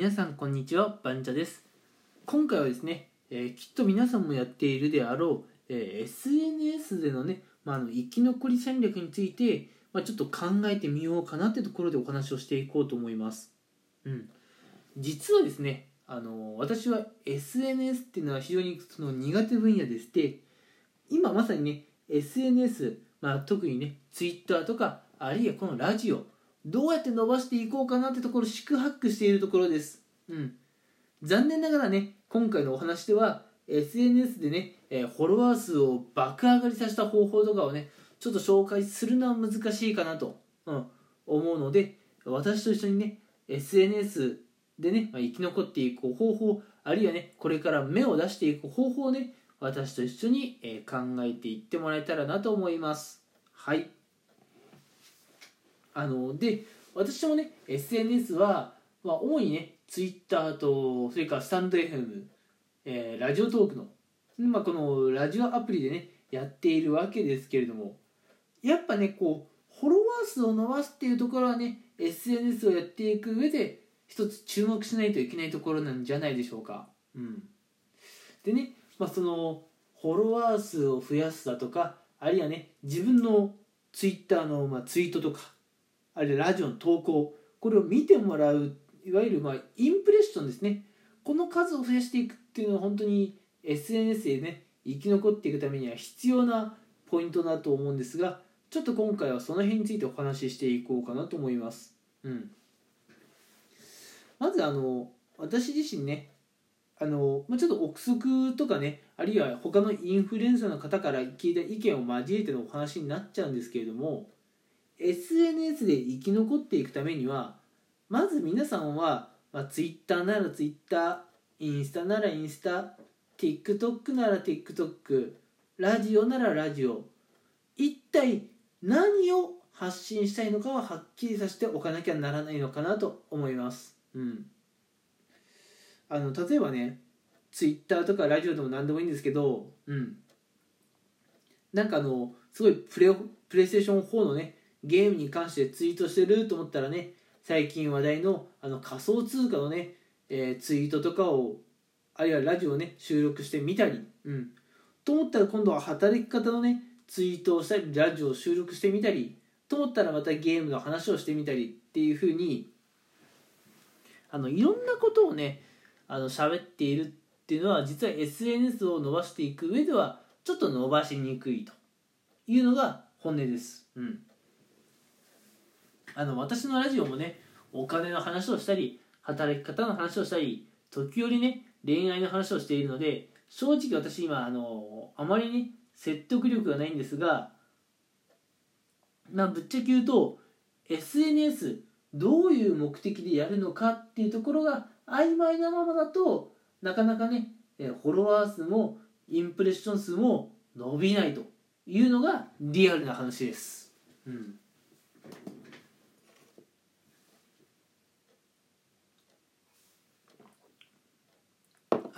皆さんこんにちはバンチャです。今回はですね、えーきっと皆さんもやっているであろう、えー SNS でのね、まあ、の生き残り戦略について、まあ、ちょっと考えてみようかなってところでお話をしていこうと思います。うん。実はですねあの私は SNS っていうのは非常にその苦手分野でして今まさにね SNS、まあ、特にね Twitter とかあるいはこのラジオどうやって伸ばしていこうかなってところ四苦八苦しているところです。うん。残念ながらね、今回のお話では SNS でね、えフォロワー数を爆上がりさせた方法とかをね、ちょっと紹介するのは難しいかなと、うん、思うので、私と一緒にね、SNS でね、まあ、生き残っていく方法、あるいはね、これから芽を出していく方法をね、私と一緒に、え考えていってもらえたらなと思います。はい。あので私もね SNS は、まあ、主にね Twitter とそれからスタンド FM、えーラジオトークの、まあ、このラジオアプリでねやっているわけですけれどもやっぱねこうフォロワー数を伸ばすっていうところはね SNS をやっていく上で一つ注目しないといけないところなんじゃないでしょうか。うん、でね、まあ、そのフォロワー数を増やすだとかあるいはね自分の Twitter の、まあ、ツイートとかあるいはラジオの投稿。これを見てもらういわゆるまあインプレッションですね。この数を増やしていくっていうのは本当に SNS でね生き残っていくためには必要なポイントだと思うんですがちょっと今回はその辺についてお話ししていこうかなと思います。うん、まずあの私自身ねあの、ちょっと憶測とかねあるいは他のインフルエンサーの方から聞いた意見を交えてのお話になっちゃうんですけれども SNS で生き残っていくためにはまず皆さんは、まあ、Twitter なら Twitter インスタならインスタ TikTok なら TikTok ラジオならラジオ。一体何を発信したいのかははっきりさせておかなきゃならないのかなと思います。うん、あの例えばね Twitter とかラジオでも何でもいいんですけど、うん、なんかあのすごいプレプレイステーション4のねゲームに関してツイートしてると思ったらね最近話題のあの仮想通貨のね、えーツイートとかをあるいはラジオをね収録してみたり、うん、と思ったら今度は働き方のねツイートをしたりラジオを収録してみたりと思ったらまたゲームの話をしてみたりっていうふうにあのいろんなことをねあの喋っているっていうのは実は SNS を伸ばしていく上ではちょっと伸ばしにくいというのが本音です。うんあの私のラジオもねお金の話をしたり働き方の話をしたり時折ね恋愛の話をしているので正直私今あのあまりね説得力がないんですがまあぶっちゃけ言うと SNS どういう目的でやるのかっていうところが曖昧なままだとなかなかねフォロワー数もインプレッション数も伸びないというのがリアルな話です。うん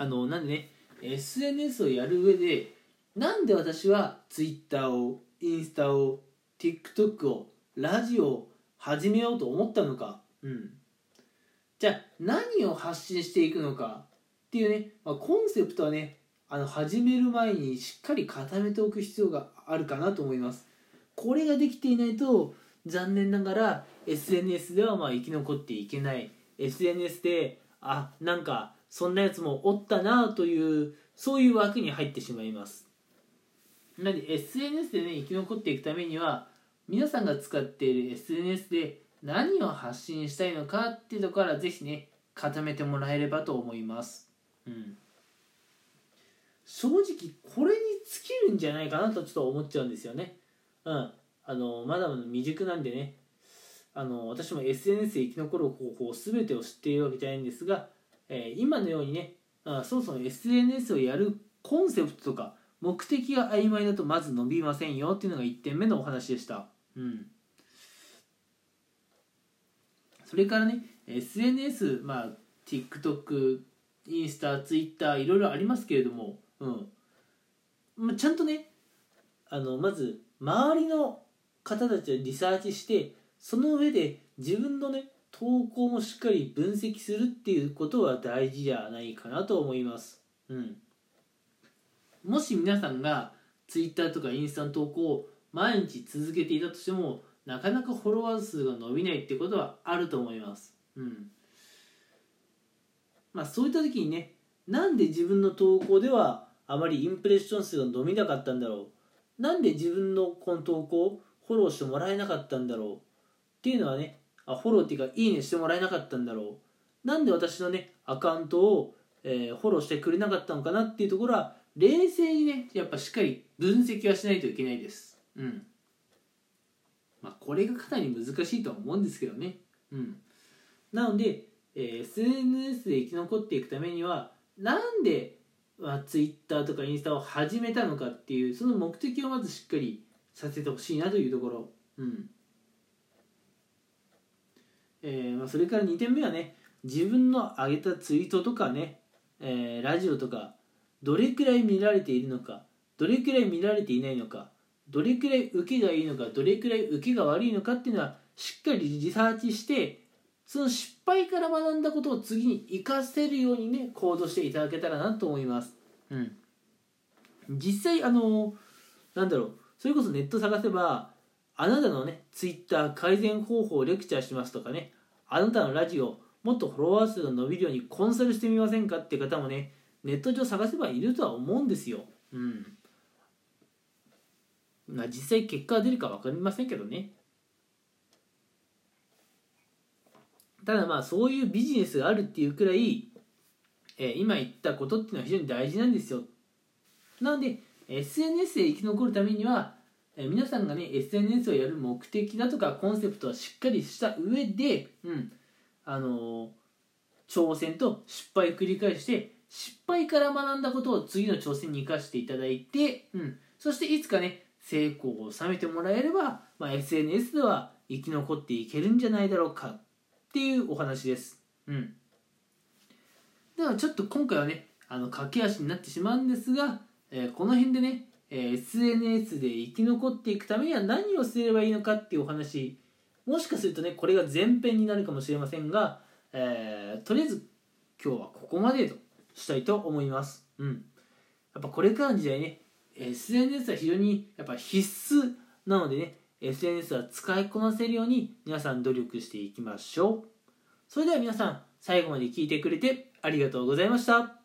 あのなんでね SNS をやる上でなんで私は Twitter をインスタを TikTok をラジオを始めようと思ったのか、うん、じゃあ何を発信していくのかっていうね、まあ、コンセプトはねあの始める前にしっかり固めておく必要があるかなと思います。これができていないと残念ながら SNS ではまあ生き残っていけない。SNS であなんかそんなやつもおったなというそういう枠に入ってしまいます。なので SNS でね生き残っていくためには皆さんが使っている SNS で何を発信したいのかっていうところからぜひね固めてもらえればと思います、うん、正直これに尽きるんじゃないかなとちょっと思っちゃうんですよね。うん。あのまだまだ未熟なんでね。あの私も SNS で生き残る方法全てを知っているわけじゃないんですが、えー今のようにねあそもそも SNS をやるコンセプトとか目的が曖昧だとまず伸びませんよっていうのが1点目のお話でした。うん、それからね SNS、まあ、TikTok インスタ Twitter いろいろありますけれども、うんまあ、ちゃんとねあのまず周りの方たちをリサーチしてその上で自分のね投稿もしっかり分析するっていうことは大事じゃないかなと思います。うん、もし皆さんが Twitter とかインスタの投稿を毎日続けていたとしてもなかなかフォロワー数が伸びないってことはあると思います。うんまあ、そういった時にねなんで自分の投稿ではあまりインプレッション数が伸びなかったんだろう？なんで自分のこの投稿フォローしてもらえなかったんだろう？っていうのはねあフォローっていうかいいねしてもらえなかったんだろう。なんで私のねアカウントを、えー、フォローしてくれなかったのかなっていうところは冷静にねやっぱしっかり分析はしないといけないです。うん。まあこれがかなり難しいとは思うんですけどね。うん。なので、えー、SNS で生き残っていくためにはなんで、まあ、Twitter とかインスタを始めたのかっていうその目的をまずしっかりさせてほしいなというところ。うん。えーまあ、それから2点目はね自分の上げたツイートとかね、えー、ラジオとかどれくらい見られているのかどれくらい見られていないのかどれくらい受けがいいのかどれくらい受けが悪いのかっていうのはしっかりリサーチしてその失敗から学んだことを次に生かせるようにね行動していただけたらなと思います。うん、実際あのなんだろうそれこそネット探せばあなたのね、ツイッター改善方法をレクチャーしますとかね、あなたのラジオ、もっとフォロワー数が伸びるようにコンサルしてみませんかって方もね、ネット上探せばいるとは思うんですよ。うん。まあ実際結果が出るか分かりませんけどね。ただまあそういうビジネスがあるっていうくらい、えー、今言ったことっていうのは非常に大事なんですよ。なので SNS で生き残るためにはえ皆さんがね SNS をやる目的だとかコンセプトはしっかりした上で、うん。あのー、挑戦と失敗を繰り返して失敗から学んだことを次の挑戦に生かしていただいて、うん、そしていつかね成功を収めてもらえれば、まあ、SNS では生き残っていけるんじゃないだろうかっていうお話です。うん、ではちょっと今回はねあの駆け足になってしまうんですが、えー、この辺でねえ SNS で生き残っていくためには何をすればいいのかっていうお話もしかするとねこれが前編になるかもしれませんが、えー、とりあえず今日はここまでとしたいと思います。うん、やっぱこれからの時代ね SNS は非常にやっぱ必須なのでね SNS は使いこなせるように皆さん努力していきましょう。それでは皆さん最後まで聞いてくれてありがとうございました。